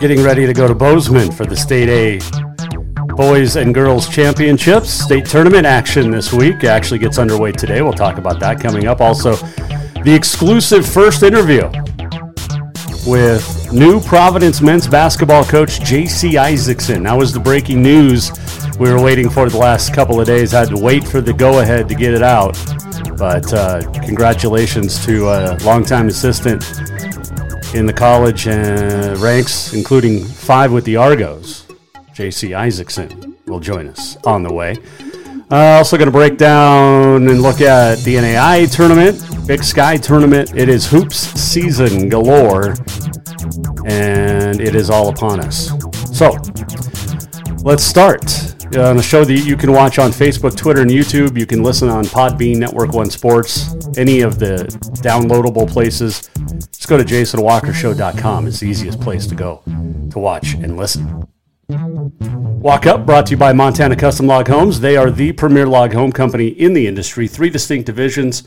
getting ready to go to Bozeman for the State A Boys and Girls Championships. State tournament action this week actually gets underway today. We'll talk about that coming up. Also, the exclusive first interview with new Providence men's basketball coach J.C. Isakson. That was the breaking news we were waiting for the last couple of days. Had to wait for the go ahead to get it out. But uh, congratulations to a longtime assistant in the college uh, ranks, including five with the Argos. J.C. Isakson will join us on the way. Uh, also going to break down and look at the NAI tournament, Big Sky tournament. It is hoops season galore, and it is all upon us. So let's start uh, on a show that you can watch on Facebook, Twitter, and YouTube. You can listen on Podbean, Network One Sports, any of the downloadable places. Just go to jasonwalkershow.com. It's the easiest place to go to watch and listen. Walk Up, brought to you by Montana Custom Log Homes. They are the premier log home company in the industry, three distinct divisions,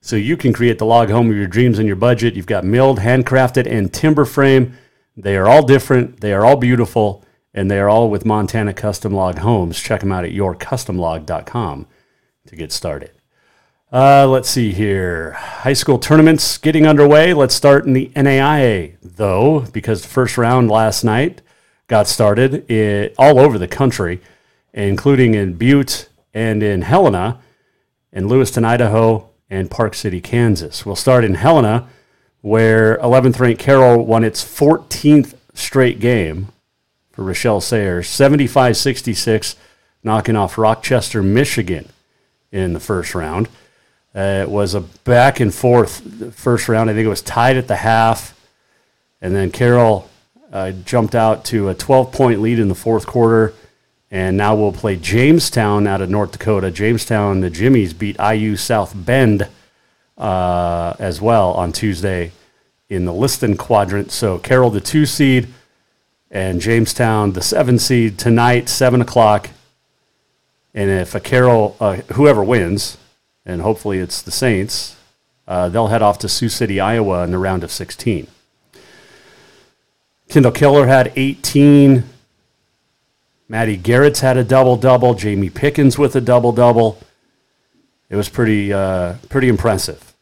so you can create the log home of your dreams and your budget. You've got milled, handcrafted, and timber frame. They are all different, they are all beautiful, and they are all with Montana Custom Log Homes. Check them out at yourcustomlog.com to get started. Uh, let's see here. High school tournaments getting underway. Let's start in the NAIA, though, because the first round last night got started it, all over the country, including in Butte and in Helena, in Lewiston, Idaho, and Park City, Kansas. We'll start in Helena, where 11th ranked Carroll won its 14th straight game for Rochelle Sayers, 75 66, knocking off Rochester, Michigan in the first round. Uh, it was a back and forth first round. I think it was tied at the half. And then Carroll uh, jumped out to a 12 point lead in the fourth quarter. And now we'll play Jamestown out of North Dakota. Jamestown, the Jimmies beat IU South Bend uh, as well on Tuesday in the Lewiston quadrant. So Carroll, the two seed, and Jamestown, the seven seed, tonight, 7 o'clock. And if a Carroll, uh, whoever wins, and hopefully it's the Saints, uh, they'll head off to Sioux City, Iowa in the round of 16. Kendall Killer had 18. Maddie Garrett's had a double double. Jamie Pickens with a double double. It was pretty uh, pretty impressive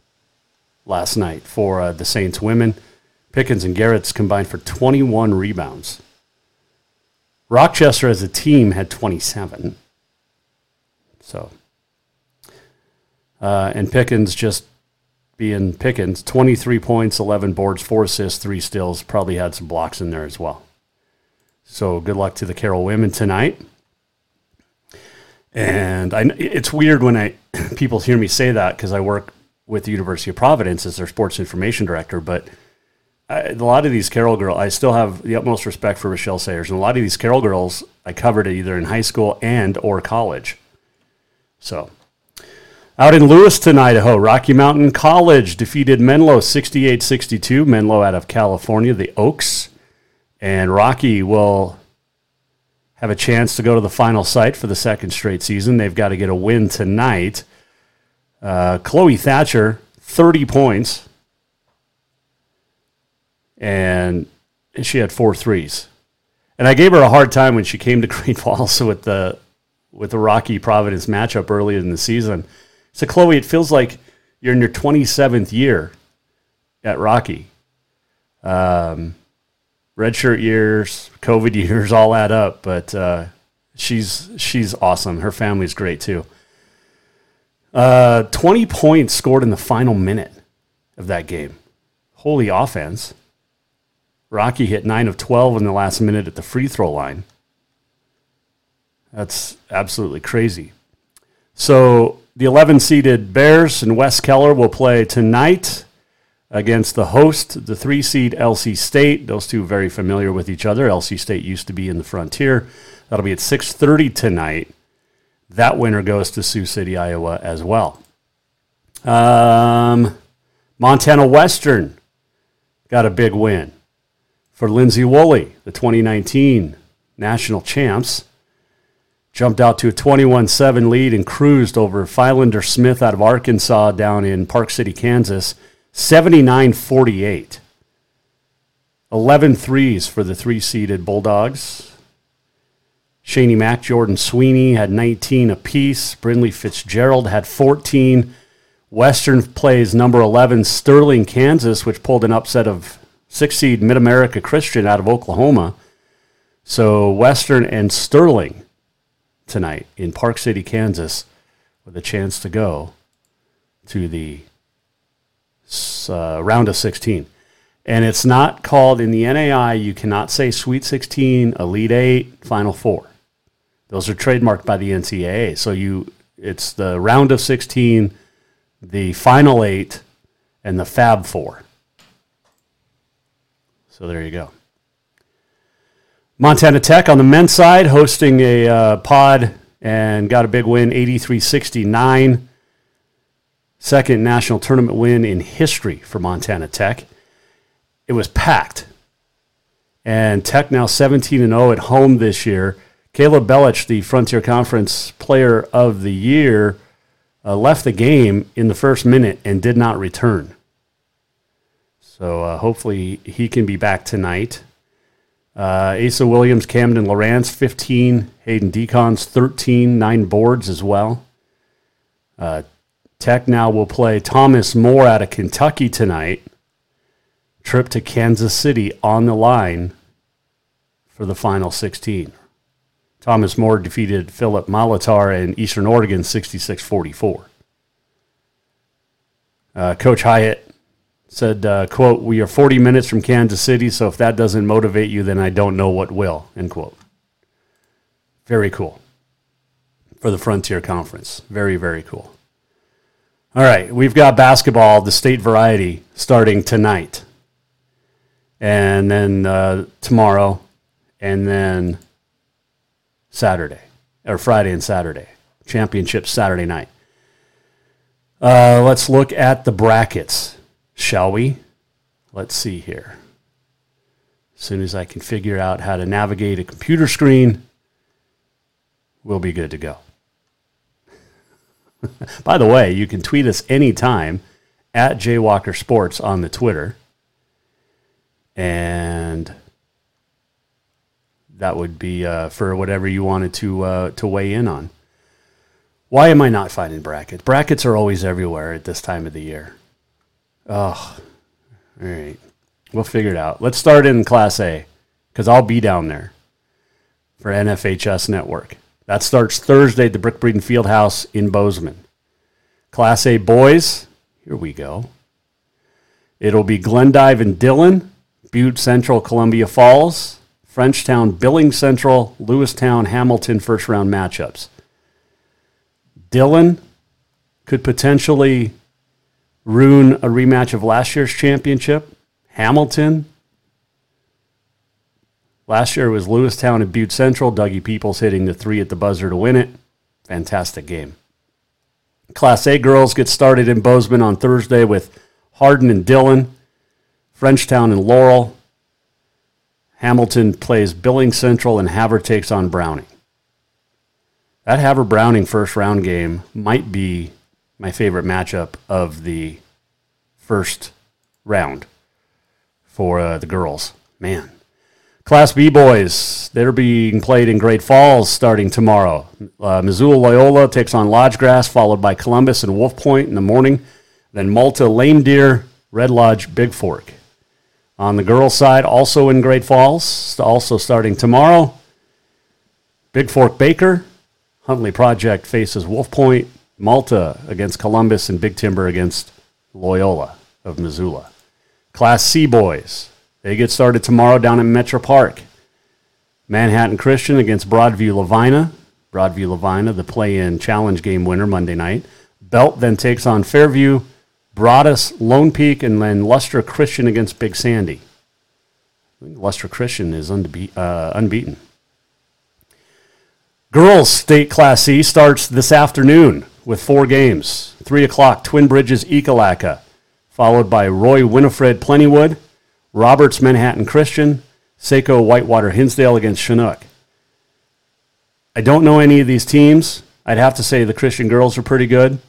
last night for uh, the Saints women. Pickens and Garrett's combined for 21 rebounds. Rochester as a team had 27. So, uh, and Pickens just being Pickens, 23 points, 11 boards, 4 assists, 3 steals, probably had some blocks in there as well. So good luck to the Carroll women tonight. And I, it's weird when I people hear me say that because I work with the University of Providence as their sports information director. But I, a lot of these Carroll girls, I still have the utmost respect for Rochelle Sayers, and a lot of these Carroll girls I covered either in high school and or college. So out in Lewiston, Idaho, Rocky Mountain College defeated Menlo 68 62. Menlo out of California, the Oaks. And Rocky will have a chance to go to the final site for the second straight season. They've got to get a win tonight. Uh, Chloe Thatcher, 30 points. And she had four threes. And I gave her a hard time when she came to Great Falls with the with the Rocky Providence matchup earlier in the season. So Chloe, it feels like you're in your 27th year at Rocky. Um, redshirt years, COVID years, all add up. But uh, she's she's awesome. Her family's great too. Uh, Twenty points scored in the final minute of that game. Holy offense! Rocky hit nine of twelve in the last minute at the free throw line. That's absolutely crazy. So the 11 seeded Bears and Wes Keller will play tonight against the host, the three seed LC State. Those two very familiar with each other. LC State used to be in the Frontier. That'll be at 6:30 tonight. That winner goes to Sioux City, Iowa, as well. Um, Montana Western got a big win for Lindsay Woolley, the 2019 national champs jumped out to a 21 7 lead and cruised over Philander Smith out of Arkansas down in Park City, Kansas, 79 48. 11 threes for the three seeded Bulldogs. Shaney Mack, Jordan Sweeney had 19 apiece. Brindley Fitzgerald had 14. Western plays number 11 Sterling, Kansas, which pulled an upset of six seed Mid America Christian out of Oklahoma. So Western and Sterling tonight in Park City, Kansas, with a chance to go to the uh, round of 16. And it's not called in the NAI, you cannot say Sweet 16, Elite 8, Final Four. Those are trademarked by the NCAA. So you it's the round of 16, the Final 8, and the Fab 4. So there you go. Montana Tech on the men's side hosting a uh, pod and got a big win 83 69. Second national tournament win in history for Montana Tech. It was packed. And Tech now 17 and 0 at home this year. Caleb Bellach, the Frontier Conference Player of the Year, uh, left the game in the first minute and did not return. So uh, hopefully he can be back tonight. Uh, Asa Williams, Camden Lawrence, 15. Hayden Decons, 13. Nine boards as well. Uh, Tech now will play Thomas More out of Kentucky tonight. Trip to Kansas City on the line for the final 16. Thomas More defeated Philip Malatar in Eastern Oregon 66 44. Uh, Coach Hiatt said, uh, quote, we are 40 minutes from Kansas City, so if that doesn't motivate you, then I don't know what will, end quote. Very cool for the Frontier Conference. Very, very cool. All right, we've got basketball, the state variety, starting tonight, and then uh, tomorrow, and then Saturday, or Friday and Saturday. Championship Saturday night. Uh, let's look at the brackets shall we? Let's see here. As soon as I can figure out how to navigate a computer screen, we'll be good to go. By the way, you can tweet us anytime at Jaywalker Sports on the Twitter. And that would be uh, for whatever you wanted to uh, to weigh in on. Why am I not finding brackets? Brackets are always everywhere at this time of the year. Oh, all right. We'll figure it out. Let's start in Class A because I'll be down there for NFHS Network. That starts Thursday at the Brick Breeden Fieldhouse in Bozeman. Class A boys, here we go. It'll be Glendive and Dillon, Butte Central, Columbia Falls, Frenchtown, Billings Central, Lewistown, Hamilton first round matchups. Dillon could potentially ruin a rematch of last year's championship. Hamilton. Last year it was Lewistown and Butte Central. Dougie Peoples hitting the three at the buzzer to win it. Fantastic game. Class A girls get started in Bozeman on Thursday with Hardin and Dillon, Frenchtown and Laurel. Hamilton plays Billings Central and Havre takes on Browning. That Havre Browning first round game might be my favorite matchup of the first round for uh, the girls. Man. Class B boys, they're being played in Great Falls starting tomorrow. Uh, Missoula Loyola takes on Lodge Grass, followed by Columbus and Wolf Point in the morning. Then Malta, Lame Deer, Red Lodge, Big Fork On the girls' side, also in Great Falls, also starting tomorrow. Big Fork Baker, Huntley Project faces Wolf Point, Malta against Columbus, and Big Timber against Loyola of Missoula. Class C boys, they get started tomorrow down at Metro Park. Manhattan Christian against Broadview Lavina. Broadview Lavina, the play in challenge game winner Monday night. Belt then takes on Fairview, Broadus, Lone Peak, and then Lustre Christian against Big Sandy. Lustre Christian is unbe- uh, unbeaten. Girls State Class C starts this afternoon with four games. 3 o'clock, Twin Bridges Ekalaka, followed by Roy Winifred Plentywood, Roberts Manhattan Christian, Saco Whitewater Hinsdale against Chinook. I don't know any of these teams. I'd have to say the Christian girls are pretty good.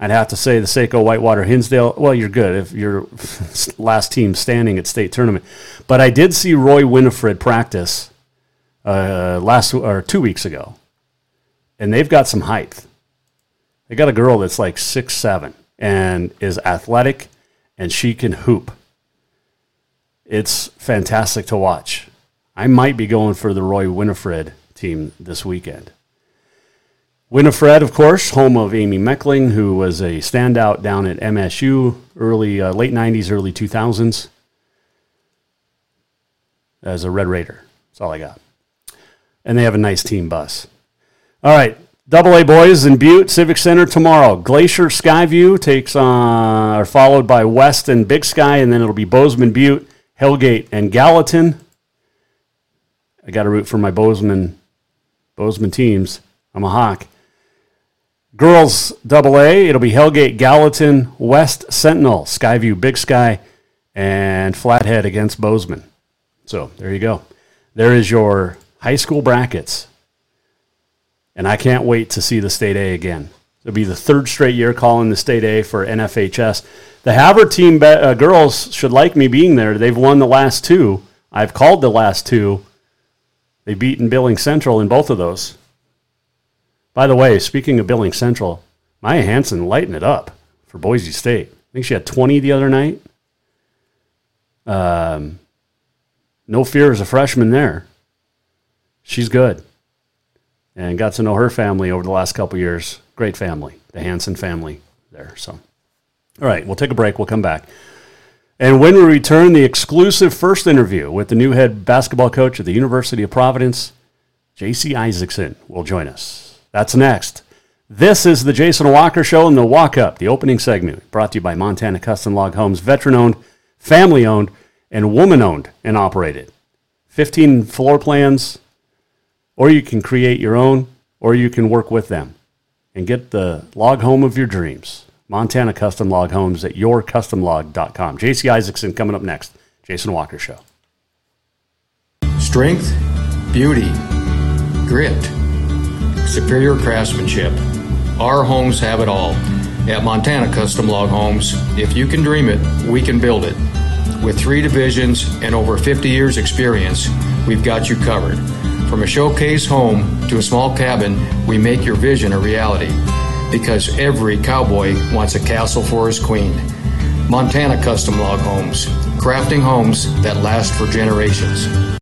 I'd have to say the Saco Whitewater Hinsdale. Well, you're good if you're last team standing at state tournament. But I did see Roy Winifred practice uh, last or two weeks ago, and they've got some height. They got a girl that's like six seven and is athletic, and she can hoop. It's fantastic to watch. I might be going for the Roy Winifred team this weekend. Winifred, of course, home of Amy Meckling, who was a standout down at MSU early, uh, late 90s, early 2000s as a Red Raider. That's all I got. And they have a nice team bus. All right, Double A boys in Butte Civic Center tomorrow. Glacier Skyview takes on, are followed by West and Big Sky, and then it'll be Bozeman Butte, Hellgate, and Gallatin. I got to root for my Bozeman, Bozeman teams. I'm a Hawk. Girls Double A, it'll be Hellgate, Gallatin, West Sentinel, Skyview, Big Sky, and Flathead against Bozeman. So there you go. There is your high school brackets. And I can't wait to see the State A again. It'll be the third straight year calling the State A for NFHS. The Havre team be- uh, girls should like me being there. They've won the last two. I've called the last two. They've beaten Billing Central in both of those. By the way, speaking of Billing Central, Maya Hansen lighting it up for Boise State. I think she had 20 the other night. Um, no fear as a freshman there. She's good. And got to know her family over the last couple years. Great family, the Hanson family there. So, all right, we'll take a break. We'll come back. And when we return, the exclusive first interview with the new head basketball coach at the University of Providence, J.C. Isakson, will join us. That's next. This is the Jason Walker Show and the Walk Up, the opening segment, brought to you by Montana Custom Log Homes, veteran owned, family owned, and woman owned and operated. 15 floor plans, or you can create your own, or you can work with them and get the log home of your dreams. Montana Custom Log Homes at yourcustomlog.com. JC Isakson coming up next. Jason Walker Show. Strength, beauty, grit, superior craftsmanship. Our homes have it all. At Montana Custom Log Homes, if you can dream it, we can build it. With three divisions and over 50 years' experience, we've got you covered. From a showcase home to a small cabin, we make your vision a reality. Because every cowboy wants a castle for his queen. Montana Custom Log Homes, crafting homes that last for generations.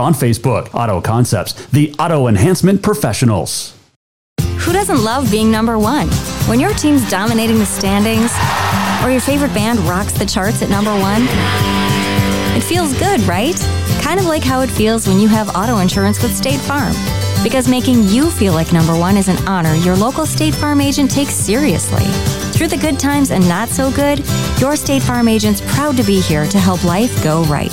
on Facebook. Auto Concepts, the auto enhancement professionals. Who doesn't love being number one? When your team's dominating the standings, or your favorite band rocks the charts at number one, It feels good, right? Kind of like how it feels when you have auto insurance with State Farm. Because making you feel like number one is an honor your local State Farm agent takes seriously. Through the good times and not so good, your State Farm agent's proud to be here to help life go right.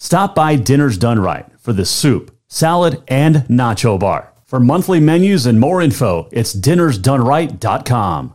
stop by Dinners Done Right for the soup, salad, and nacho bar. For monthly menus and more info, it's dinnersdoneright.com.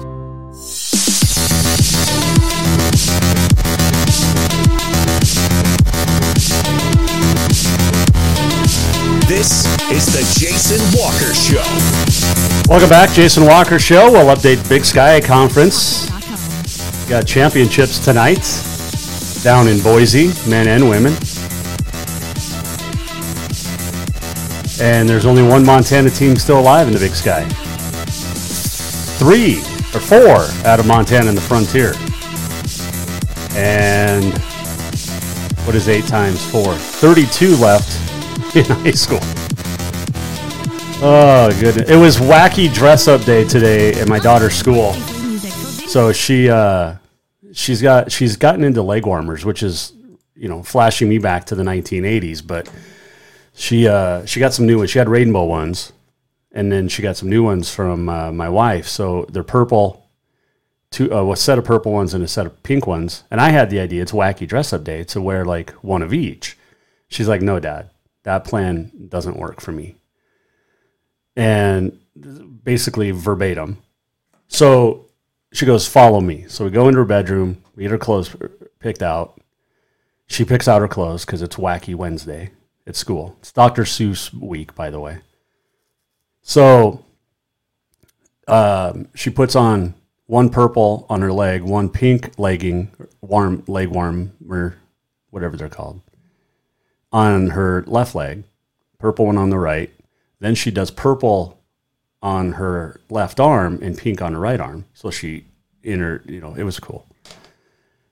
This is the Jason Walker Show. Welcome back, Jason Walker Show. We'll update Big Sky Conference. Got championships tonight down in Boise, men and women. And there's only one Montana team still alive in the Big Sky. Three or four out of Montana in the frontier. And what is eight times four? 32 left in high school. Oh goodness! It was wacky dress up day today at my daughter's school. So she uh, she's got she's gotten into leg warmers, which is you know flashing me back to the 1980s. But she uh, she got some new ones. She had rainbow ones, and then she got some new ones from uh, my wife. So they're purple, two uh, a set of purple ones and a set of pink ones. And I had the idea it's wacky dress up day to wear like one of each. She's like, no, dad that plan doesn't work for me. And basically verbatim. So she goes, follow me. So we go into her bedroom, we get her clothes picked out. She picks out her clothes because it's Wacky Wednesday at school. It's Dr. Seuss week, by the way. So um, she puts on one purple on her leg, one pink legging, warm leg warmer, whatever they're called on her left leg, purple one on the right. Then she does purple on her left arm and pink on her right arm. So she, in her, you know, it was cool.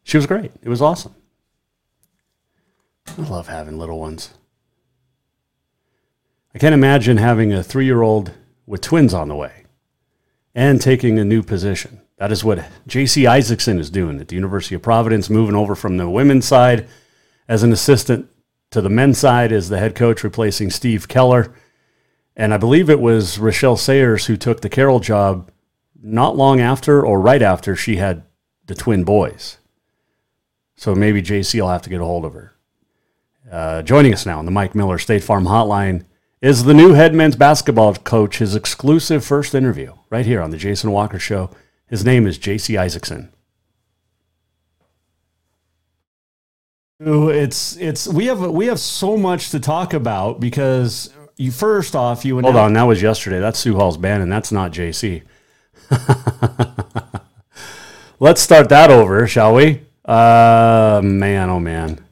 She was great. It was awesome. I love having little ones. I can't imagine having a three year old with twins on the way and taking a new position. That is what J.C. Isakson is doing at the University of Providence, moving over from the women's side as an assistant to the men's side is the head coach replacing Steve Keller. And I believe it was Rochelle Sayers who took the Carroll job not long after or right after she had the twin boys. So maybe JC will have to get a hold of her. Uh, joining us now on the Mike Miller State Farm Hotline is the new head men's basketball coach, his exclusive first interview right here on the Jason Walker Show. His name is JC Isakson. It's it's we have we have so much to talk about because you first off you hold on that was yesterday that's Sue Hall's band and that's not JC. Let's start that over, shall we? Uh, man, oh man,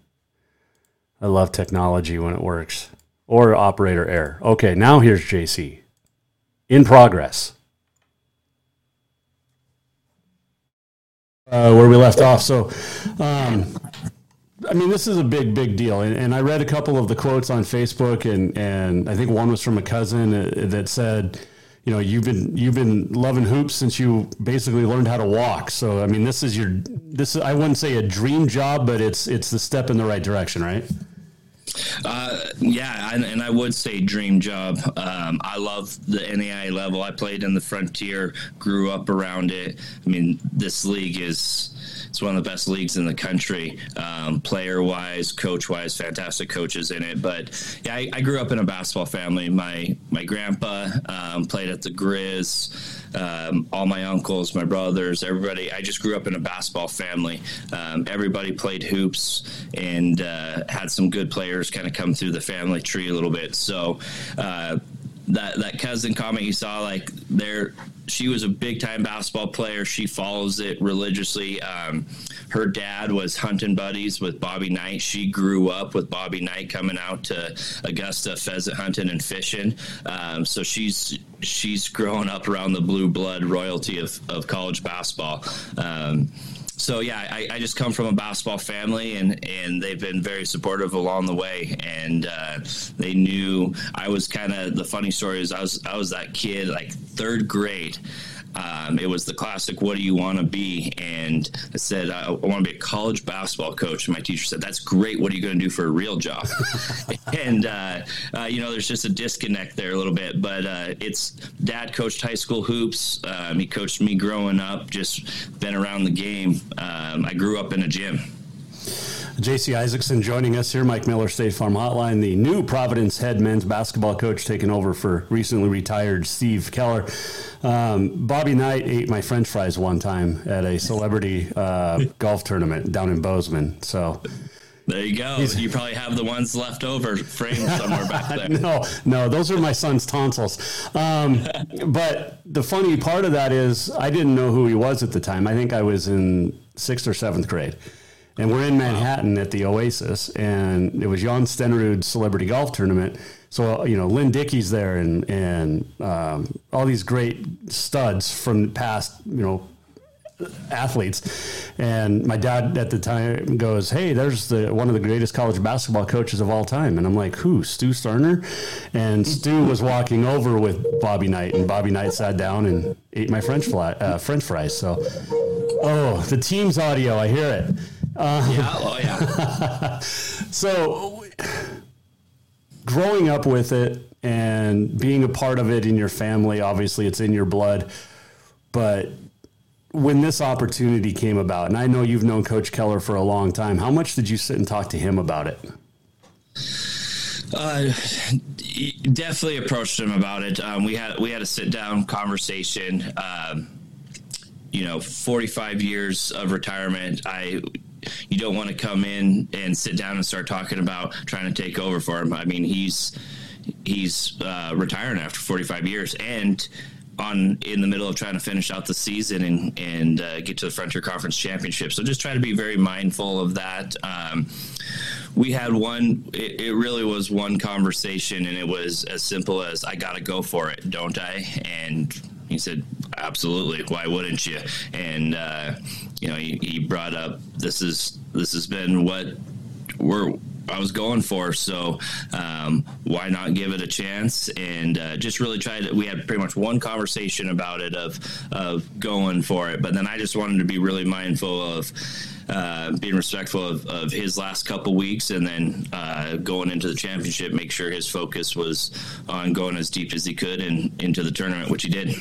I love technology when it works. Or operator error. Okay, now here's JC. In progress. Uh, where we left off. So, um, I mean, this is a big, big deal, and, and, I read a couple of the quotes on Facebook, and and I think one was from a cousin uh, that said, you know, you've been you've been loving hoops since you basically learned how to walk. So, I mean, this is your this I wouldn't say a dream job, but it's it's the step in the right direction, right? Uh, yeah, and, and, I would say dream job. Um, I love the NAIA level. I played in the Frontier, grew up around it. I mean, this league is it's one of the best leagues in the country, um, player wise, coach wise, fantastic coaches in it. But yeah, I, I, grew up in a basketball family. My my grandpa um, played at the Grizz. Um, all my uncles, my brothers, everybody. I just grew up in a basketball family. Um, everybody played hoops and uh, had some good players kind of come through the family tree a little bit. So. Uh, that that cousin comment you saw like there she was a big time basketball player. She follows it religiously. Um, her dad was hunting buddies with bobby knight. She grew up with bobby knight coming out to augusta pheasant hunting and fishing. Um, so she's she's growing up around the blue blood royalty of, of college basketball. Um, so yeah, I, I, just come from a basketball family, and and they've been very supportive along the way. And uh, they knew I was kind of the funny story is I was I was that kid like third grade. Um, it was the classic, what do you want to be? And I said, I, I want to be a college basketball coach. And my teacher said, that's great. What are you going to do for a real job? and, uh, uh, you know, there's just a disconnect there a little bit. But uh, it's dad coached high school hoops. Um, he coached me growing up, just been around the game. Um, I grew up in a gym. JC Isakson joining us here, Mike Miller State Farm Hotline, the new Providence head men's basketball coach taking over for recently retired Steve Keller. Um, Bobby Knight ate my french fries one time at a celebrity uh, golf tournament down in Bozeman. So. There you go. He's, you probably have the ones left over framed somewhere back there. no, no, those are my son's tonsils. Um, but the funny part of that is I didn't know who he was at the time. I think I was in sixth or seventh grade and we're in Manhattan at the Oasis, and it was Jan Stenerud's celebrity golf tournament. So you know, Lynn Dickey's there, and and um, all these great studs from past, you know, athletes. And my dad at the time goes, "Hey, there's the one of the greatest college basketball coaches of all time." And I'm like, "Who? Stu Sterner?" And Stu was walking over with Bobby Knight, and Bobby Knight sat down and ate my French fly, uh, French fries. So, oh, the team's audio, I hear it. Uh, yeah, oh yeah. so, growing up with it and being a part of it in your family, obviously it's in your blood. But when this opportunity came about, and I know you've known Coach Keller for a long time, how much did you sit and talk to him about it? Uh, definitely approached him about it. Um, we had we had a sit down conversation. Um, you know, forty five years of retirement. I you don't want to come in and sit down and start talking about trying to take over for him. I mean, he's he's uh, retiring after 45 years and on in the middle of trying to finish out the season and and uh, get to the Frontier Conference Championship. So just try to be very mindful of that. Um, we had one. It, it, really was one conversation, and it was as simple as "I got to go for it, don't I?" And he said, "Absolutely. Why wouldn't you?" And uh, you know, he, he brought up this is this has been what we're I was going for. So um, why not give it a chance and uh, just really try to. We had pretty much one conversation about it of of going for it, but then I just wanted to be really mindful of. Uh, being respectful of, of, his last couple weeks and then uh, going into the championship, make sure his focus was on going as deep as he could and into the tournament, which he did.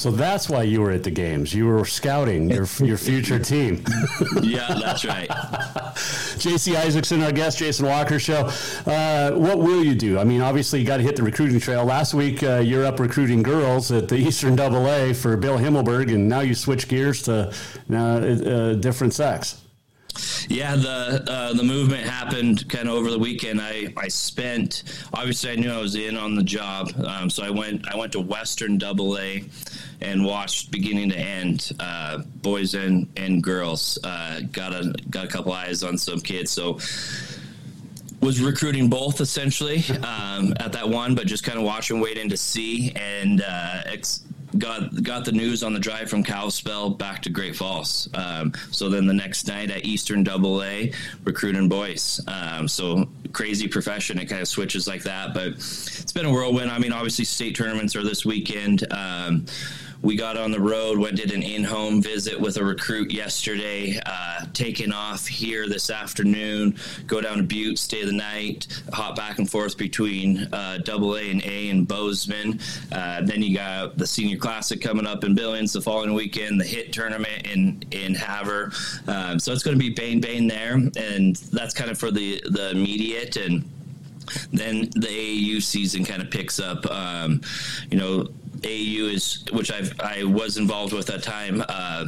So that's why you were at the games. You were scouting your your future team. yeah, that's right. JC Isakson, our guest, Jason Walker Show. Uh, what will you do? I mean, obviously, you got to hit the recruiting trail. Last week, uh, you're up recruiting girls at the Eastern Double A for Bill Himmelberg, and now you switch gears to uh, a different sex. Yeah, the uh, the movement happened kind of over the weekend. I, I spent obviously I knew I was in on the job, um, so I went I went to Western Double A and watched beginning to end, uh, boys and and girls. Uh, got a got a couple eyes on some kids, so was recruiting both essentially um, at that one, but just kind of watching, waiting to see, and uh, ex- got got the news on the drive from Kalispell back to Great Falls. Um, so then the next night at Eastern Double A, recruiting boys. Um, so crazy profession. It kind of switches like that, but it's been a whirlwind. I mean, obviously state tournaments are this weekend. Um, we got on the road, went did an in-home visit with a recruit yesterday, uh, taking off here this afternoon, go down to Butte, stay the night, hop back and forth between uh, Double A and A and Bozeman. Uh, then you got the Senior Classic coming up in Billings the following weekend, the Hit Tournament in in Havre. Um, so it's going to be bang bang there, and that's kind of for the the immediate and then the AAU season kind of picks up. Um, you know, AAU is which I've I was involved with at time. Uh,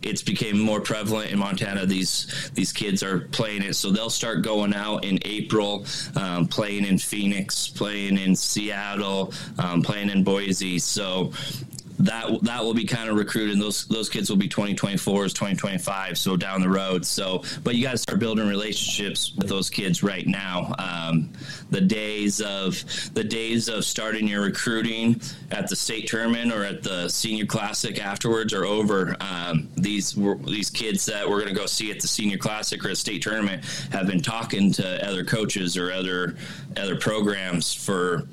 it's became more prevalent in Montana. These these kids are playing it, so they'll start going out in April, um, playing in Phoenix, playing in Seattle, um, playing in Boise. So that that will be kind of recruited. Those those kids will be 2024s, 2025, so down the road. So, but you got to start building relationships with those kids right now. Um, the days of the days of starting your recruiting at the state tournament or at the senior classic afterwards are over. Um, these these kids that we're going to go see at the senior classic or a state tournament have been talking to other coaches or other other programs for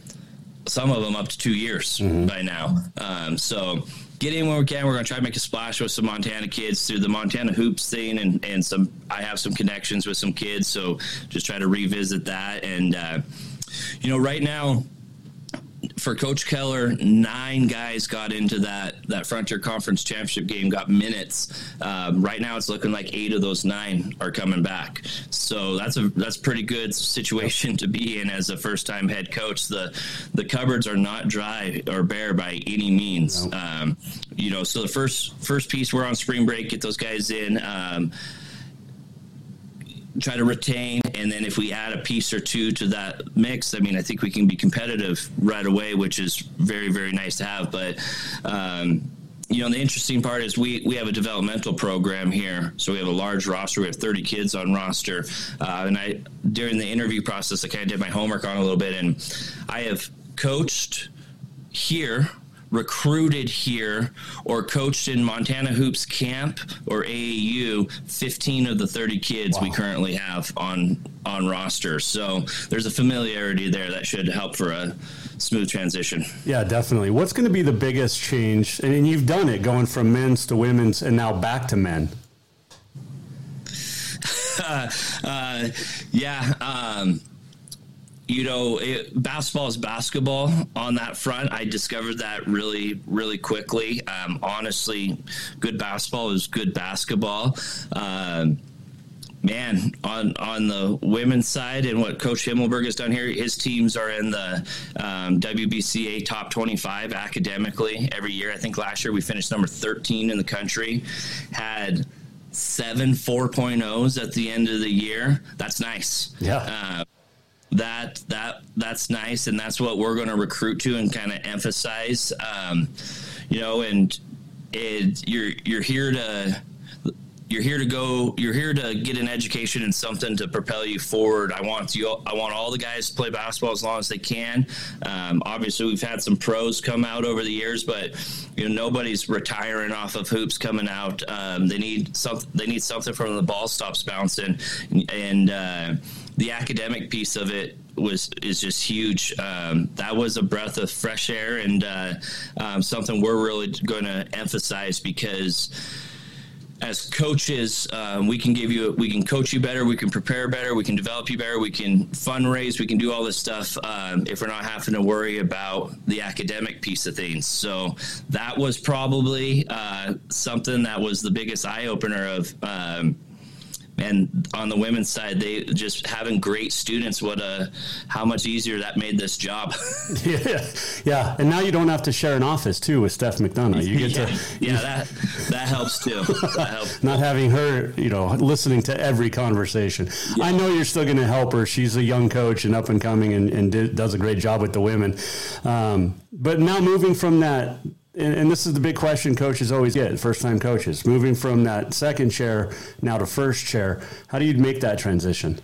some of them up to two years mm-hmm. by now. Um, so get in where we can. We're going to try to make a splash with some Montana kids through the Montana hoops thing, and and some. I have some connections with some kids, so just try to revisit that. And uh, you know, right now for Coach Keller, nine guys got into that that Frontier Conference Championship game, got minutes. Um, right now, it's looking like eight of those nine are coming back. So that's a that's pretty good situation to be in as a first time head coach. The the cupboards are not dry or bare by any means. No. Um, you know, so the first first piece we're on spring break, get those guys in. Um, try to retain. And then if we add a piece or two to that mix, I mean, I think we can be competitive right away, which is very, very nice to have. But, um, you know, the interesting part is we, we have a developmental program here. So we have a large roster. We have 30 kids on roster. Uh, and I, during the interview process, I kind of did my homework on a little bit. And I have coached here recruited here or coached in Montana Hoops Camp or AAU 15 of the 30 kids wow. we currently have on on roster. So there's a familiarity there that should help for a smooth transition. Yeah, definitely. What's going to be the biggest change? And you've done it going from men's to women's and now back to men. uh, uh, yeah. Um, you know, it, basketball is basketball on that front. I discovered that really, really quickly. Um, honestly, good basketball is good basketball. Um, man, on on the women's side and what Coach Himmelberg has done here, his teams are in the um, WBCA top 25 academically every year. I think last year we finished number 13 in the country. Had seven 4.0s at the end of the year. That's nice. Yeah. Uh, that that that's nice, and that's what we're going to recruit to and kind of emphasize. Um, you know, and it, you're you're here to you're here to go you're here to get an education and something to propel you forward. I want you i want all the guys to play basketball as long as they can. Um, obviously we've had some pros come out over the years but you know nobody's retiring off of hoops coming out. Um, they need something they need something from the ball stops bouncing. And uh, the academic piece of it was is just huge. Um, that was a breath of fresh air and uh, um, something we're really going to emphasize because as coaches, um, we can give you, we can coach you better, we can prepare better, we can develop you better, we can fundraise, we can do all this stuff um, if we're not having to worry about the academic piece of things. So that was probably uh, something that was the biggest eye opener of um, and on the women's side they just having great students what a how much easier that made this job. Yeah yeah. And now you don't have to share an office too with steph mcdonough. You get yeah, to yeah that that helps too. That helps. not having her you know listening to every conversation. Yeah. i know you're still going to help her. She's a young coach and up and coming and, and did, does a great job with the women. Um, but now moving from that and, and, this is the big question coaches always get first time coaches moving from that second chair now to first chair how do you make that transition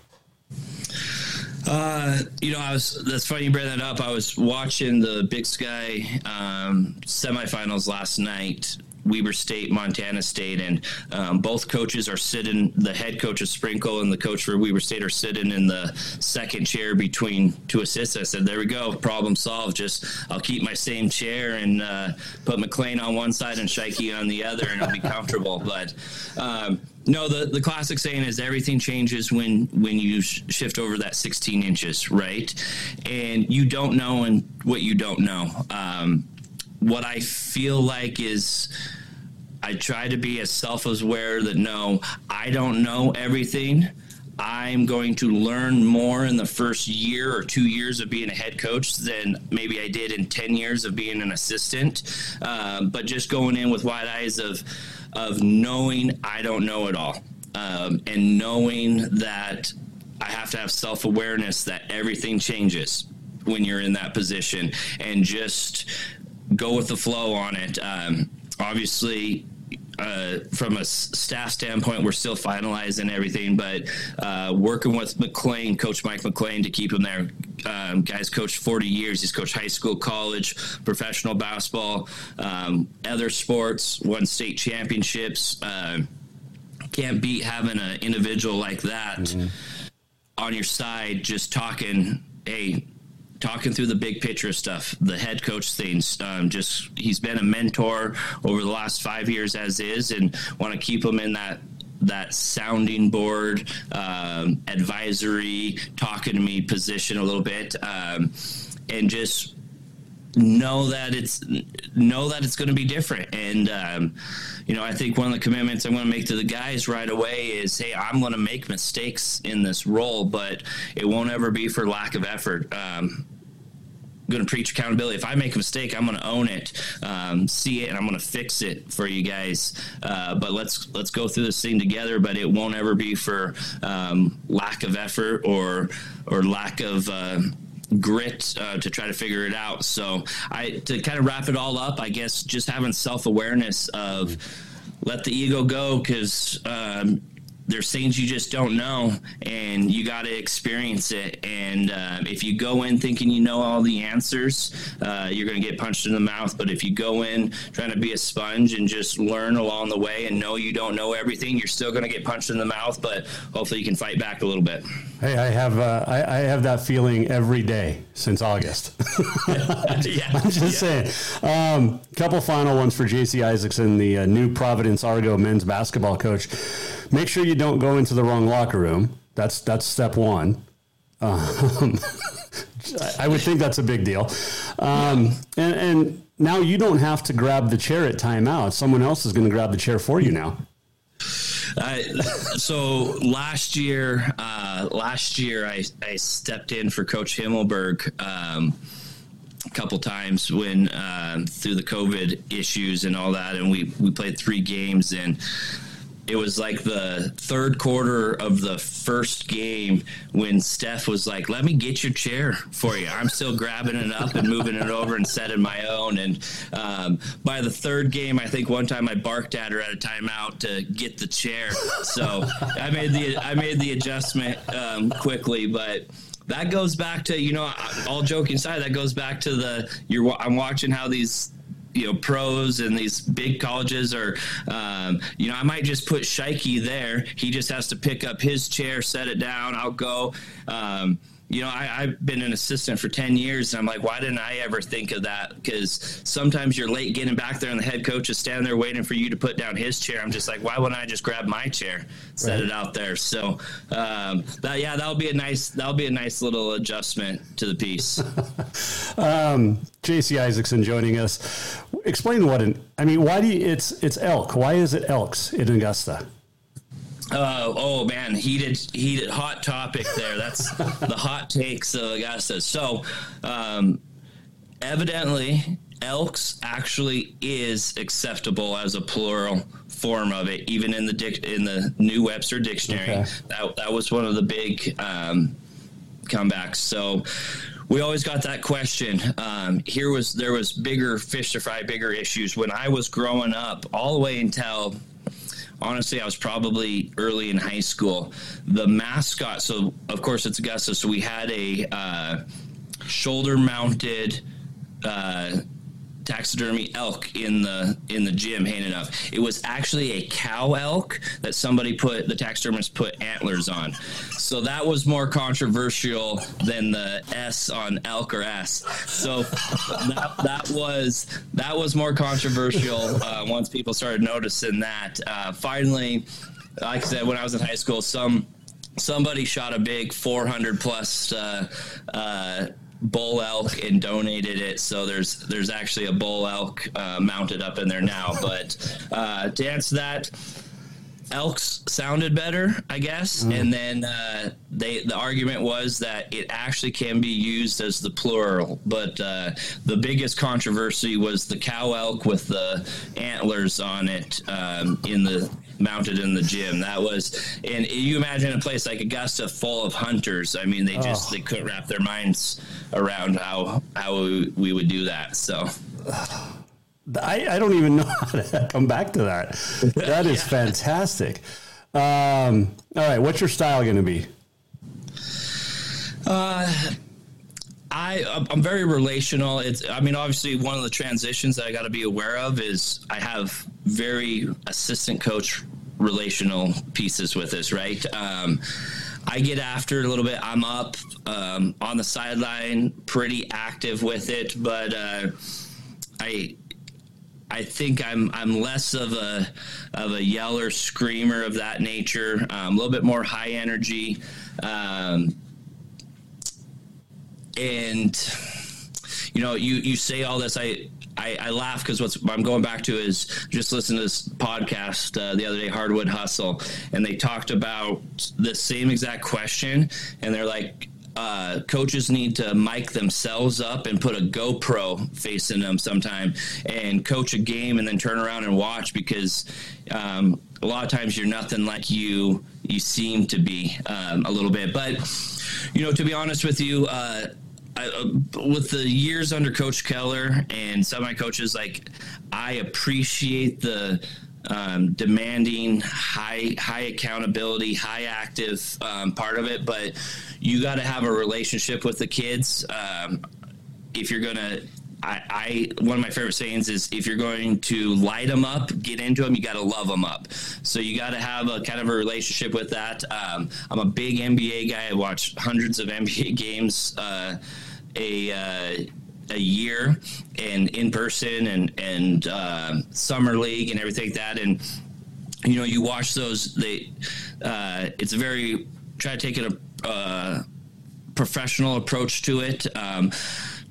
Uh, you know, I was. That's funny you bring that up. I was watching the Big Sky um, semifinals last night. Weber State, Montana State, and um, both coaches are sitting. The head coach of Sprinkle and the coach for Weber State are sitting in the second chair between two assists. I said, "There we go, problem solved. Just I'll keep my same chair and uh, put McLean on one side and Shikey on the other, and I'll be comfortable." But um, no, the, the classic saying is everything changes when when you sh- shift over that 16 inches, right? And you don't know and what you don't know. Um, what I feel like is I try to be as self aware that no, I don't know everything. I'm going to learn more in the first year or two years of being a head coach than maybe I did in 10 years of being an assistant. Uh, but just going in with wide eyes of, of knowing I don't know it all um, and knowing that I have to have self awareness that everything changes when you're in that position and just go with the flow on it. Um, obviously, uh, from a staff standpoint, we're still finalizing everything, but uh, working with McLean, Coach Mike McLean, to keep him there. Um, guy's coached 40 years. He's coached high school, college, professional basketball, um, other sports, won state championships. Uh, can't beat having an individual like that mm-hmm. on your side, just talking, hey, talking through the big picture stuff, the head coach things. Um, just he's been a mentor over the last five years as is, and want to keep him in that that sounding board, um, advisory, talking to me position a little bit, um, and just know that it's know that it's going to be different and um, you know i think one of the commitments i'm going to make to the guys right away is hey i'm going to make mistakes in this role but it won't ever be for lack of effort um, going to preach accountability. If I make a mistake, I'm going to own it, um, see it, and I'm going to fix it for you guys. Uh, but let's let's go through this thing together. But it won't ever be for um, lack of effort or or lack of. Uh, grit uh, to try to figure it out. So I to kind of wrap it all up, I guess just having self awareness of let the ego go because um, there's things you just don't know and you got to experience it. And uh, if you go in thinking you know all the answers uh, you're going to get punched in the mouth. But if you go in trying to be a sponge and just learn along the way and know you don't know everything you're still going to get punched in the mouth but hopefully you can fight back a little bit. Hey i have uh, I, I, have that feeling every day since august. Yeah, i'm just yeah. saying. A um, couple final ones for jc Isakson the uh, new providence argo men's basketball coach make sure you don't go into the wrong locker room. That's that's step one. Um, I would think that's a big deal. Um, and, and now you don't have to grab the chair at timeout. Someone else is going to grab the chair for you now. Uh, so last year, uh, last year I, I stepped in for Coach Himmelberg um, a couple times when uh, through the COVID issues and all that, and we we played three games and it was like the third quarter of the first game when Steph was like, "Let me get your chair for you." I'm still grabbing it up and moving it over and setting my own. And um, by the third game, I think one time I barked at her at a timeout to get the chair. So I made the I made the adjustment um, quickly, but that goes back to you know all joking aside that goes back to the you're i'm watching how these you know pros and these big colleges are um, you know i might just put Shikey there. He just has to pick up his chair set it down i'll go. Um, you know, I, have been an assistant for 10 years, and I'm like, why didn't I ever think of that? Because sometimes you're late getting back there, and the head coach is standing there waiting for you to put down his chair. I'm just like, why wouldn't I just grab my chair, set right. it out there? So, um, that, yeah, that'll be a nice that'll be a nice little adjustment to the piece. um, J.C. Isakson joining us. Explain what an I mean. Why do you, it's it's elk? Why is it elks in Augusta? Uh, oh man, heated, heated, hot topic there. That's the hot takes of Augusta. So, um, evidently, elks actually is acceptable as a plural form of it, even in the dic- in the New Webster Dictionary. Okay. That that was one of the big um, comebacks. So. We always got that question. Um, here was there was bigger fish to fry, bigger issues when I was growing up, all the way until honestly, I was probably early in high school. The mascot, so of course it's Augusta, so we had a uh, shoulder mounted. Uh, taxidermy elk in the in the gym handing up. It was actually a cow elk that somebody put the taxidermist put antlers on. So that was more controversial than the S on elk or S. So that, that was that was more controversial uh, once people started noticing that. Uh, finally, like I said, when I was in high school, some somebody shot a big 400 plus uh, uh, bull elk and donated it. So there's there's actually a bull elk uh, mounted up in there now. But uh, to answer that, elks sounded better, I guess. Mm. And then uh, they the argument was that it actually can be used as the plural. But uh, the biggest controversy was the cow elk with the antlers on it um, in the mounted in the gym. That was, and you imagine a place like Augusta full of hunters. I mean, they just oh. they couldn't wrap their minds around how how we would do that. So. I, I don't even know how to come back to that. That is yeah. fantastic. Um, all right, what's your style going to be? Uh, I I'm very relational. It's I mean obviously one of the transitions that I got to be aware of is I have very assistant coach relational pieces with this, right? Um, I get after it a little bit. I'm up um, on the sideline, pretty active with it, but uh, I I think I'm I'm less of a of a yeller screamer of that nature. Um, a little bit more high energy. Um, and you know, you you say all this. I I, I laugh because what I'm going back to is just listen to this podcast uh, the other day, Hardwood Hustle, and they talked about the same exact question, and they're like, uh, coaches need to mic themselves up and put a GoPro facing them sometime and coach a game and then turn around and watch because um, a lot of times you're nothing like you you seem to be um, a little bit. But you know, to be honest with you. Uh, I, uh, with the years under Coach Keller and some of my coaches, like I appreciate the um, demanding, high high accountability, high active um, part of it. But you got to have a relationship with the kids um, if you're gonna. I, I, one of my favorite sayings is if you're going to light them up, get into them, you got to love them up. So you got to have a kind of a relationship with that. Um, I'm a big NBA guy. I watch hundreds of NBA games. Uh, a uh, a year and in person and and uh, summer league and everything like that and you know you watch those they uh, it's a very try to take it a uh, professional approach to it um,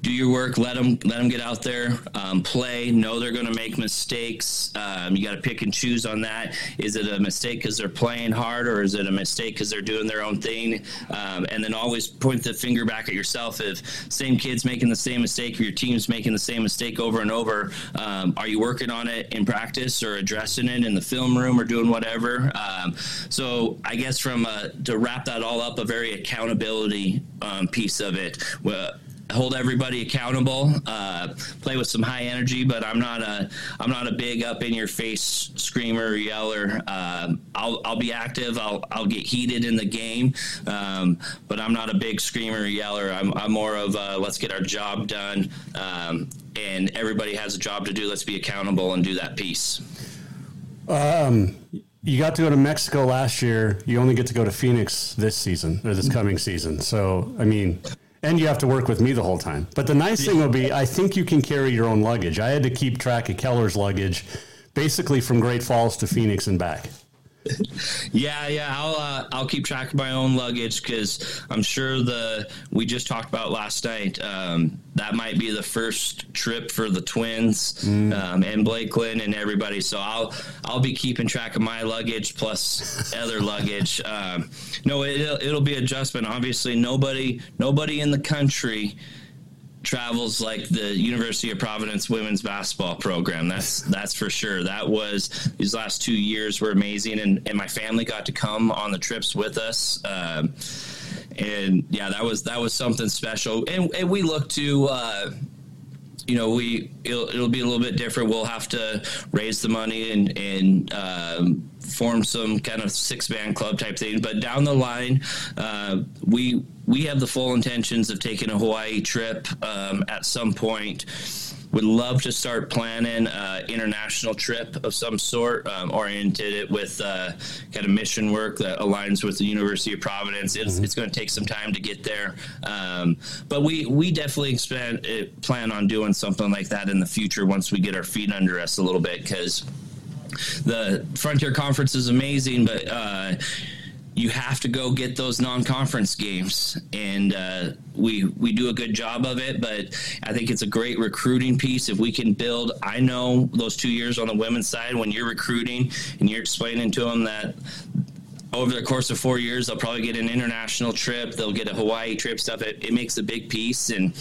do your work. Let them let them get out there, um, play. Know they're going to make mistakes. Um, you got to pick and choose on that. Is it a mistake because they're playing hard, or is it a mistake because they're doing their own thing? Um, and then always point the finger back at yourself. If same kids making the same mistake, or your team's making the same mistake over and over, um, are you working on it in practice or addressing it in the film room or doing whatever? Um, so I guess from a, to wrap that all up, a very accountability um, piece of it. Well, hold everybody accountable, uh, play with some high energy, but I'm not a I'm not a big up in your face screamer yeller. Uh, I'll I'll be active. I'll I'll get heated in the game, um, but I'm not a big screamer yeller. I'm I'm more of a, let's get our job done, um, and everybody has a job to do. Let's be accountable and do that piece. Um, you got to go to Mexico last year. You only get to go to Phoenix this season or this coming season. So, I mean, and you have to work with me the whole time. But the nice thing will be, I think you can carry your own luggage. I had to keep track of Keller's luggage, basically from Great Falls to Phoenix and back. Yeah, yeah, I'll uh, I'll keep track of my own luggage because I'm sure the we just talked about last night. Um, that might be the first trip for the twins mm. um, and Blakelyn and everybody. So I'll I'll be keeping track of my luggage plus other luggage. Um, no, it, it'll be adjustment. Obviously, nobody nobody in the country travels like the University of Providence women's basketball program. That's that's for sure. That was these last two years were amazing, and, and my family got to come on the trips with us. Um, and yeah, that was that was something special. And, and we look to. Uh, you know, we it'll, it'll, be a little bit different. We'll have to raise the money and and um, form some kind of six man club type thing. But down the line, uh, we we have the full intentions of taking a Hawaii trip um, at some point would love to start planning an international trip of some sort, um, oriented it with uh, kind of mission work that aligns with the University of Providence. It's, mm-hmm. it's going to take some time to get there, um, but we we definitely expand, uh, plan on doing something like that in the future once we get our feet under us a little bit because the Frontier Conference is amazing, but uh, you have to go get those non-conference games, and uh, we we do a good job of it. But I think it's a great recruiting piece if we can build. I know those two years on the women's side when you're recruiting and you're explaining to them that over the course of four years, they'll probably get an international trip. They'll get a Hawaii trip. Stuff. It, it makes a big piece, and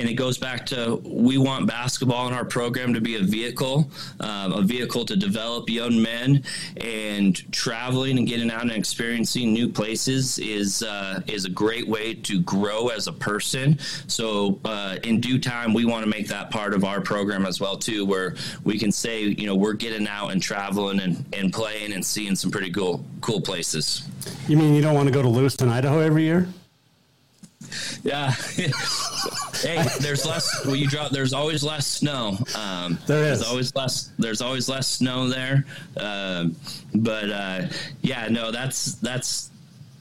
and it goes back to we want basketball in our program to be a vehicle, um, a vehicle to develop young men, and traveling and getting out and experiencing new places is uh, is a great way to grow as a person. So uh, in due time, we want to make that part of our program as well too, where we can say you know we're getting out and traveling and, and playing and seeing some pretty cool cool places. You mean you don't want to go to Lewiston, Idaho every year? Yeah. hey, there's less. Well, you drop. There's always less snow. Um, there is. There's always less. There's always less snow there. Um, but uh, yeah, no, that's that's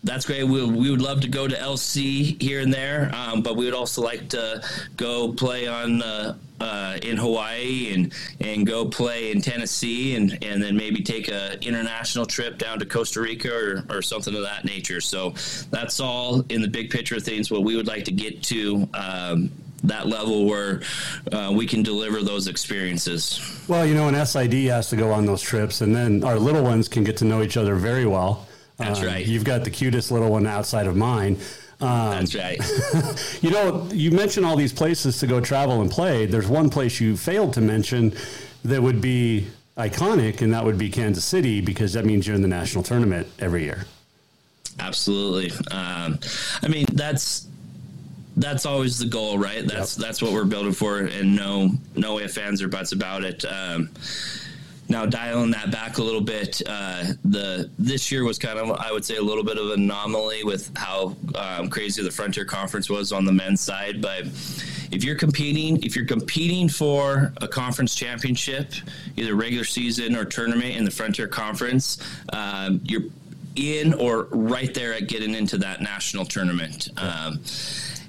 that's great. We, we would love to go to LC here and there, um, but we would also like to go play on uh, uh, in Hawaii and and go play in Tennessee and and then maybe take a international trip down to Costa Rica or, or something of that nature. So that's all in the big picture of things. What we would like to get to. Um, that level where uh, we can deliver those experiences. Well, you know, an SID has to go on those trips, and then our little ones can get to know each other very well. That's um, right. You've got the cutest little one outside of mine. Um, That's right. you know, you mentioned all these places to go travel and play. There's one place you failed to mention that would be iconic, and that would be Kansas City because that means you're in the national tournament every year. Absolutely. Um, I mean, that's that's always the goal, right? That's yep. that's what we're building for, and no no ifs ands or buts about it. Um, now dialing that back a little bit, uh, the this year was kind of I would say a little bit of an anomaly with how um, crazy the Frontier Conference was on the men's side. But if you're competing, if you're competing for a conference championship, either regular season or tournament in the Frontier Conference, um, you're in or right there at getting into that national tournament. Um,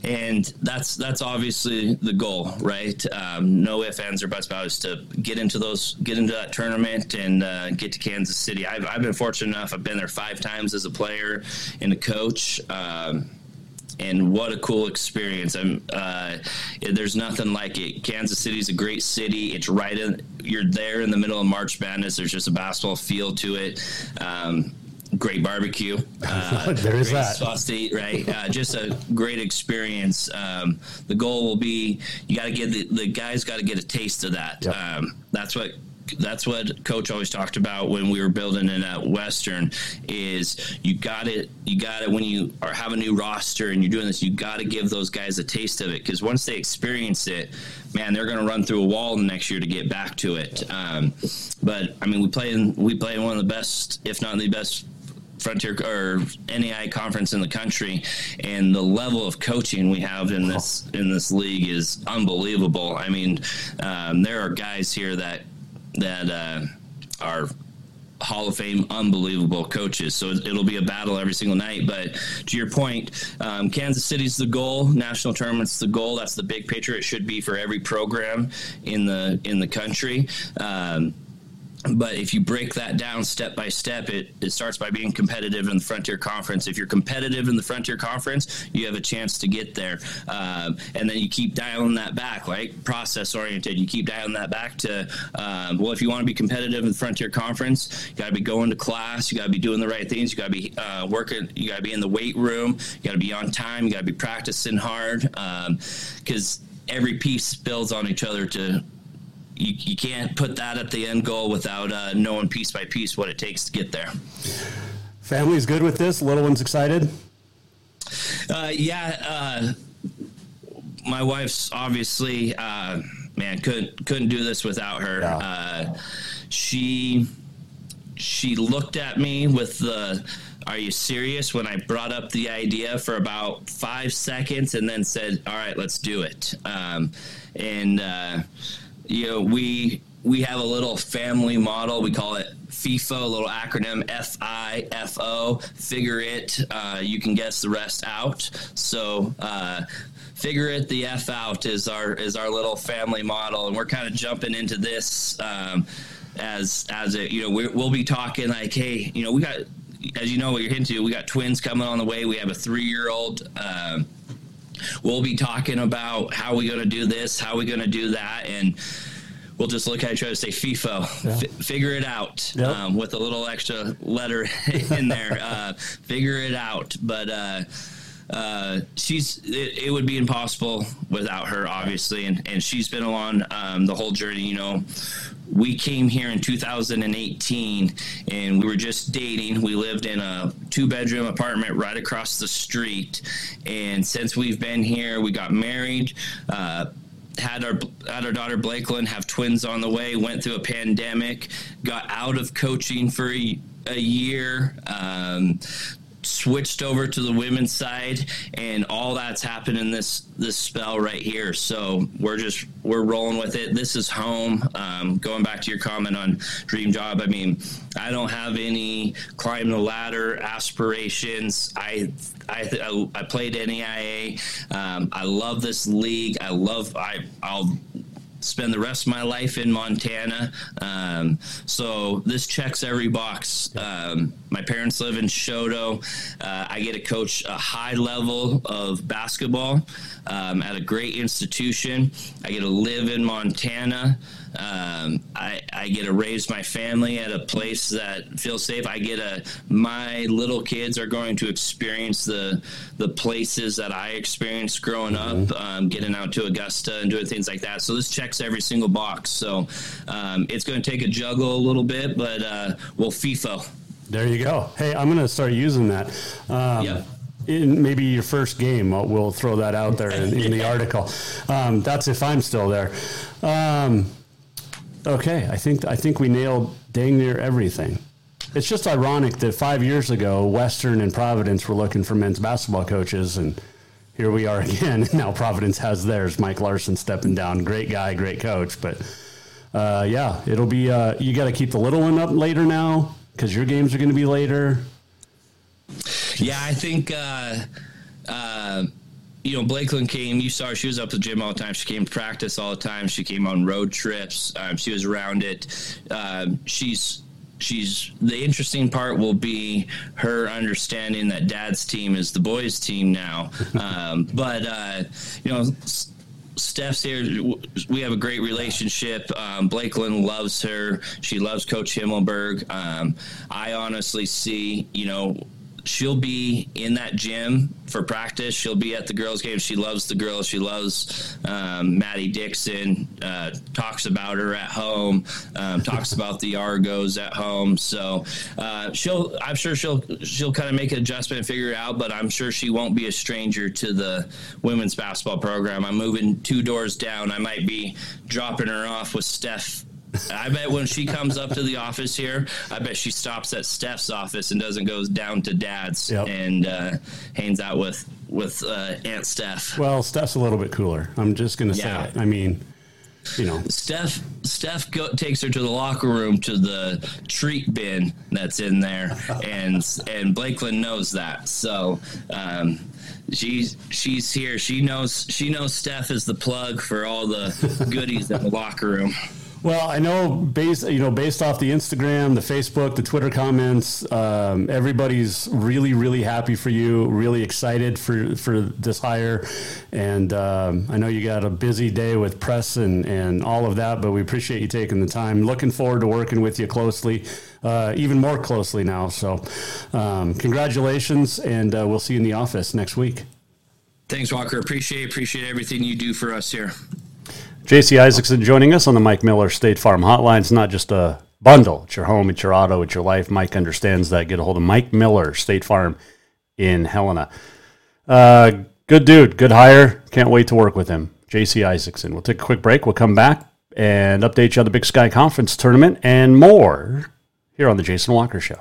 and that's that's obviously the goal, right? Um, no ifs, ands, or buts about is to get into those, get into that tournament, and uh, get to Kansas City. I've, I've been fortunate enough; I've been there five times as a player and a coach. Um, and what a cool experience! I'm, uh, there's nothing like it. Kansas City's a great city. It's right in. You're there in the middle of March Madness. There's just a basketball feel to it. Um, great barbecue. Uh, there is that. Sauce to eat, right? Uh, just a great experience. Um, the goal will be you got to get the, the guys got to get a taste of that. Yep. Um, that's what that's what coach always talked about when we were building it at Western is you got it you got it when you are have a new roster and you're doing this you got to give those guys a taste of it because once they experience it man they're going to run through a wall the next year to get back to it um, but I mean we play in we play in one of the best if not the best Frontier or NAI conference in the country, and the level of coaching we have in this in this league is unbelievable. I mean, um, there are guys here that that uh, are Hall of Fame, unbelievable coaches. So it'll be a battle every single night. But to your point, um, Kansas City's the goal. National tournament's the goal. That's the big picture. It should be for every program in the in the country. Um, but if you break that down step by step, it, it starts by being competitive in the Frontier Conference. If you're competitive in the Frontier Conference, you have a chance to get there. Um, and then you keep dialing that back, right? Process oriented. You keep dialing that back to, um, well, if you want to be competitive in the Frontier Conference, you got to be going to class. You got to be doing the right things. You got to be uh, working. You got to be in the weight room. You got to be on time. You got to be practicing hard because um, every piece builds on each other to you, you can't put that at the end goal without uh, knowing piece by piece what it takes to get there. Family's good with this. Little one's excited. Uh, yeah, uh, my wife's obviously uh, man couldn't couldn't do this without her. Uh, she she looked at me with the are you serious when i brought up the idea for about five seconds and then said all right let's do it um, and uh, you know we we have a little family model we call it FIFO, a little acronym F I F O. Figure it. Uh, you can guess the rest out. So uh, figure it the f out is our is our little family model, and we're kind of jumping into this um, as as it you know we will be talking like hey you know we got as you know what you're into we got twins coming on the way we have a three year old. Um, we'll be talking about how we're going to do this, how we're going to do that, and we'll just look at each other and say FIFO, yeah. F- figure it out yep. um, with a little extra letter in there. Uh, figure it out, but. Uh, uh, she's it, it, would be impossible without her, obviously, and and she's been along um, the whole journey. You know, we came here in 2018 and we were just dating. We lived in a two bedroom apartment right across the street. And since we've been here, we got married. Uh, had our had our daughter Blakelyn have twins on the way. Went through a pandemic, got out of coaching for a, a year. Um, switched over to the women's side and all that's happened in this this spell right here. So we're just we're rolling with it. This is home. Um, going back to your comment on dream job i mean i don't have any climb the ladder aspirations. I i i played NAIA um, i love this league. I love i i'll spend the rest of my life in Montana. Um, so this checks every box. Um, my parents live in Choteau. Uh, I get to coach a high level of basketball um, at a great institution. I get to live in Montana. Um, I, I, get to raise my family at a place that feels safe. I get a my little kids are going to experience the the places that I experienced growing mm-hmm. up, um, getting out to Augusta and doing things like that. So this checks every single box. So um, it's going to take a juggle a little bit, but uh, we'll FIFO. There you go. Hey, I'm going to start using that. Um, yeah in maybe your first game. We'll throw that out there in, in the article. Um, that's if I'm still there. Um, Okay, I think I think we nailed dang near everything. It's just ironic that five years ago, Western and Providence were looking for men's basketball coaches, and here we are again. Now Providence has theirs. Mike Larson stepping down, great guy, great coach, but uh, yeah, it'll be. Uh, you got to keep the little one up later now because your games are going to be later. Yeah, I think. Uh, uh you know, Blakelyn came. You saw her; she was up at the gym all the time. She came to practice all the time. She came on road trips. Um, she was around it. Um, she's she's the interesting part will be her understanding that dad's team is the boys' team now. Um, but uh, you know. Steph's here. We have a great relationship. Um, loves her. She loves Coach Himmelberg. Um, I honestly see, you know, she'll be in that gym for practice. She'll be at the girls' game. She loves the girls. She loves um, Maddie Dixon. Uh, talks about her at home. Um, talks about the Argos at home. So uh, she'll. I'm sure she'll. She'll kind of make an adjustment and figure it out. But I'm sure she won't be a stranger to the women's basketball program. I'm moving two doors down. I might be dropping her off with Steph I bet when she comes up to the office here, I bet she stops at Steph's office and doesn't go down to Dad's yep. and uh, hangs out with with uh, Aunt Steph. Well, Steph's a little bit cooler. I'm just going to yeah. say it. I mean, you know, Steph Steph go, takes her to the locker room to the treat bin that's in there, and and Blakelyn knows that. So. Um, she's she's here. She knows she knows Steph is the plug for all the goodies in the locker room. Well, I know based you know based off the Instagram, the Facebook, the Twitter comments, um, everybody's really really happy for you, really excited for for this hire, and um, I know you got a busy day with press and and all of that, but we appreciate you taking the time. Looking forward to working with you closely, uh, even more closely now. So, um, congratulations, and uh, we'll see you in the office next week. Thanks, Walker. Appreciate appreciate everything you do for us here. JC Isakson joining us on the Mike Miller State Farm Hotline. It's not just a bundle, it's your home, it's your auto, it's your life. Mike understands that. Get a hold of Mike Miller, State Farm in Helena. Uh, good dude, good hire. Can't wait to work with him. JC Isakson. We'll take a quick break. We'll come back and update you on the Big Sky Conference tournament and more here on The Jason Walker Show.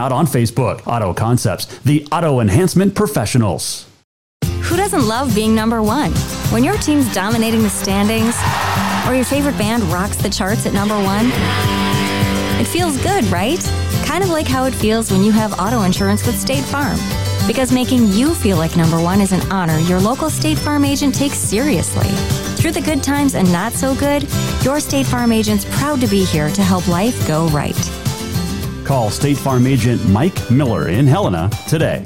out on Facebook. Auto Concepts, the auto enhancement professionals. Who doesn't love being number one? When your team's dominating the standings, or your favorite band rocks the charts at number one, it feels good, right? Kind of like how it feels when you have auto insurance with State Farm. Because making you feel like number one is an honor your local State Farm agent takes seriously. Through the good times and not so good, your State Farm agent's proud to be here to help life go right. Call State Farm agent Mike Miller in Helena today.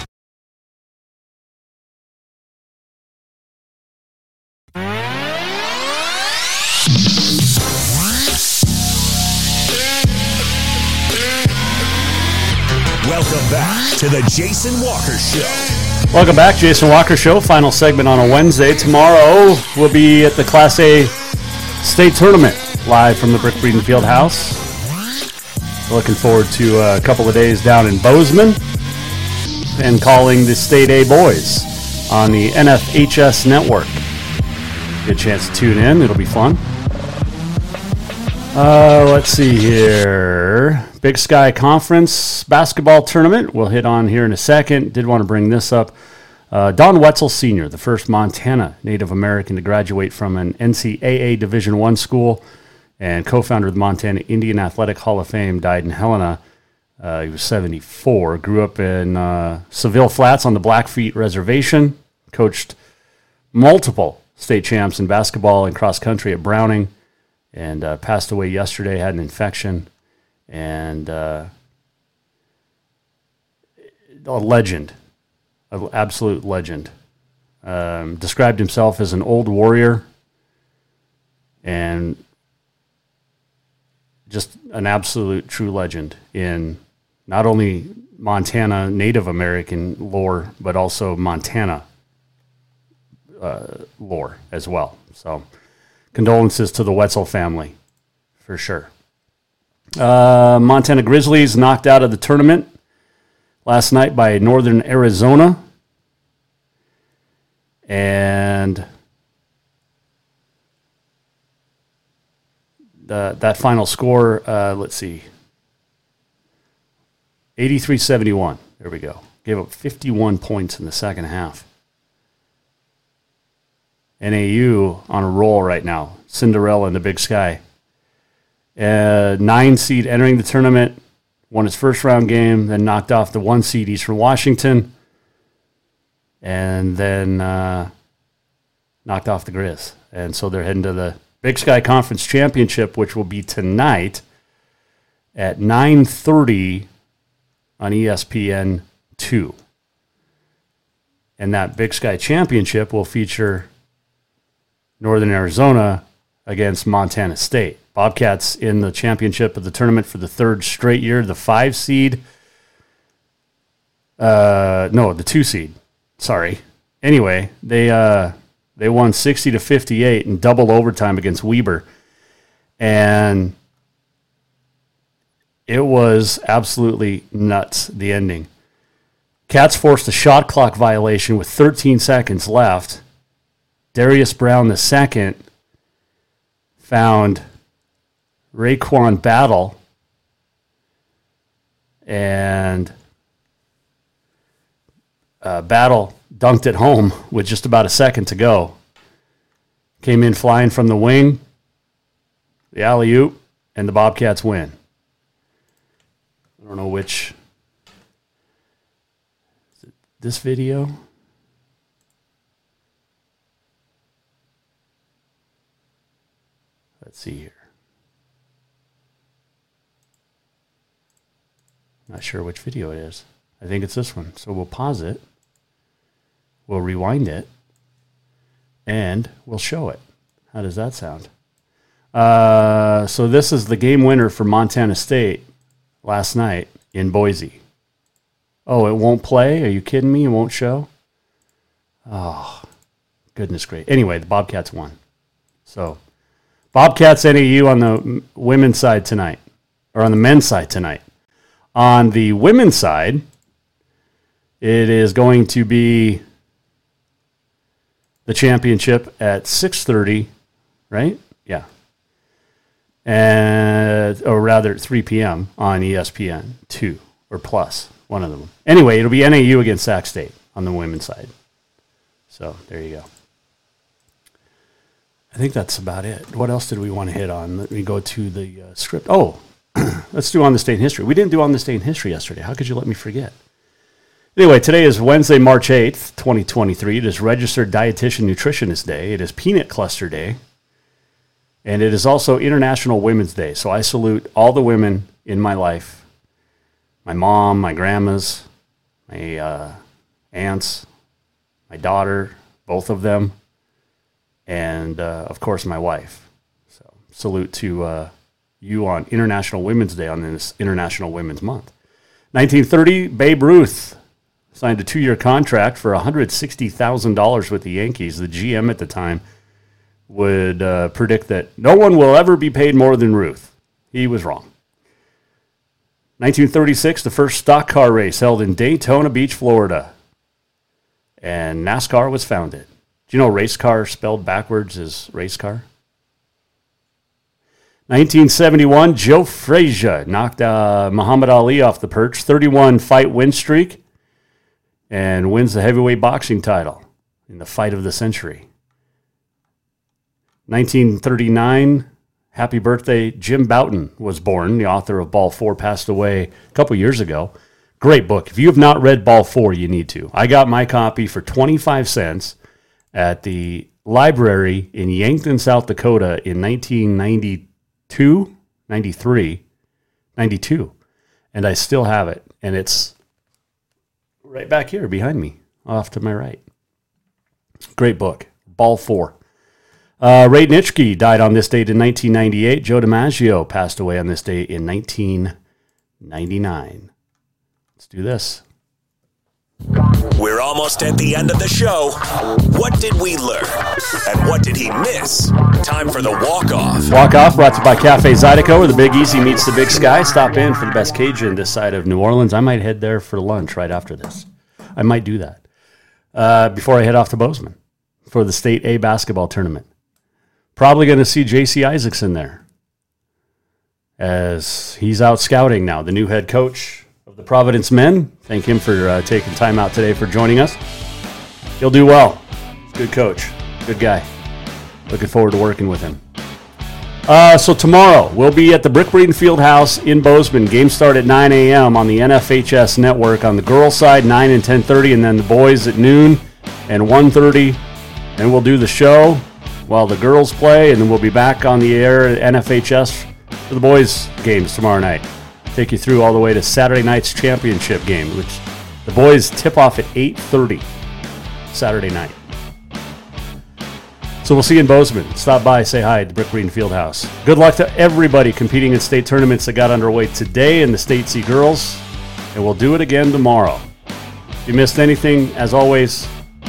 To the Jason Walker Show. Welcome back, Jason Walker Show. Final segment on a Wednesday. Tomorrow we'll be at the Class A state tournament live from the Brick Breeden Field House. Looking forward to a couple of days down in Bozeman and calling the State A boys on the NFHS network. Get a chance to tune in. It'll be fun. Uh, let's see here. Big Sky Conference basketball tournament. We'll hit on here in a second. Did want to bring this up. Uh, Don Wetzel Sr., the first Montana Native American to graduate from an NCAA Division One school and co-founder of the Montana Indian Athletic Hall of Fame, died in Helena. Uh, he was 74. Grew up in uh, Seville Flats on the Blackfeet Reservation. Coached multiple state champs in basketball and cross country at Browning, and uh, passed away yesterday. Had an infection, and uh, a legend, an absolute legend. Um, described himself as an old warrior, and just an absolute true legend in not only Montana Native American lore, but also Montana uh, lore as well. So, condolences to the Wetzel family, for sure. Uh, Montana Grizzlies knocked out of the tournament last night by Northern Arizona. And the, that final score, uh, let's see, 83 71. There we go. Gave up 51 points in the second half. NAU on a roll right now. Cinderella in the big sky. Uh, nine seed entering the tournament, won his first round game, then knocked off the one seed from Washington, and then uh, knocked off the Grizz. And so they're heading to the Big Sky Conference Championship, which will be tonight at 9.30 on ESPN 2. And that Big Sky Championship will feature Northern Arizona against Montana State. Bobcats in the championship of the tournament for the third straight year, the five seed. Uh, no, the two seed. Sorry. Anyway, they uh, they won sixty to fifty eight in double overtime against Weber, and it was absolutely nuts. The ending. Cats forced a shot clock violation with 13 seconds left. Darius Brown the second found Raekwon Battle and uh, Battle dunked it home with just about a second to go. Came in flying from the wing, the alley oop, and the Bobcats win. I don't know which. This video? Let's see here. Not sure which video it is. I think it's this one. So we'll pause it. We'll rewind it. And we'll show it. How does that sound? Uh, so this is the game winner for Montana State last night in Boise. Oh, it won't play? Are you kidding me? It won't show? Oh, goodness great. Anyway, the Bobcats won. So Bobcats NAU on the women's side tonight, or on the men's side tonight. On the women's side, it is going to be the championship at 6:30, right? Yeah. And or rather 3 p.m. on ESPN 2 or plus, one of them. Anyway, it'll be NAU against Sac State on the women's side. So, there you go. I think that's about it. What else did we want to hit on? Let me go to the uh, script. Oh, let's do on the state in history. We didn't do on the state in history yesterday. How could you let me forget? Anyway, today is Wednesday, March 8th, 2023. It is Registered Dietitian Nutritionist Day. It is Peanut Cluster Day. And it is also International Women's Day. So I salute all the women in my life my mom, my grandmas, my uh, aunts, my daughter, both of them, and uh, of course, my wife. So salute to uh, you on International Women's Day on this International Women's Month. 1930, Babe Ruth signed a two year contract for $160,000 with the Yankees. The GM at the time would uh, predict that no one will ever be paid more than Ruth. He was wrong. 1936, the first stock car race held in Daytona Beach, Florida. And NASCAR was founded. Do you know race car spelled backwards is race car? 1971, Joe Frazier knocked uh, Muhammad Ali off the perch, 31 fight win streak, and wins the heavyweight boxing title in the fight of the century. 1939, happy birthday, Jim Bouton was born. The author of Ball 4 passed away a couple years ago. Great book. If you have not read Ball 4, you need to. I got my copy for 25 cents at the library in Yankton, South Dakota in 1992, 93, 92. And I still have it. And it's right back here behind me, off to my right. Great book. Ball 4. Uh, Ray Nitschke died on this date in 1998. Joe DiMaggio passed away on this date in 1999. Let's do this. We're almost at the end of the show. What did we learn? And what did he miss? Time for the walk off. Walk Off brought to you by Cafe Zydeco, where the Big Easy meets the Big Sky. Stop in for the best Cajun this side of New Orleans. I might head there for lunch right after this. I might do that uh, before I head off to Bozeman for the State A basketball tournament. Probably going to see J.C. Isakson there. as he's out scouting now, the new head coach the Providence men. Thank him for uh, taking time out today for joining us. He'll do well. Good coach, good guy. Looking forward to working with him. Uh, so tomorrow we'll be at the Brick Breeden Field House in Bozeman. Game start at 9 a.m. on the NFHS network. On the girls' side, 9 and 10:30, and then the boys at noon and 1:30. And we'll do the show while the girls play, and then we'll be back on the air at NFHS for the boys' games tomorrow night. Take you through all the way to Saturday night's championship game, which the boys tip off at 8:30 Saturday night. So we'll see you in Bozeman. Stop by, say hi at the Brick Breeden Field House. Good luck to everybody competing in state tournaments that got underway today in the State C girls, and we'll do it again tomorrow. If you missed anything, as always,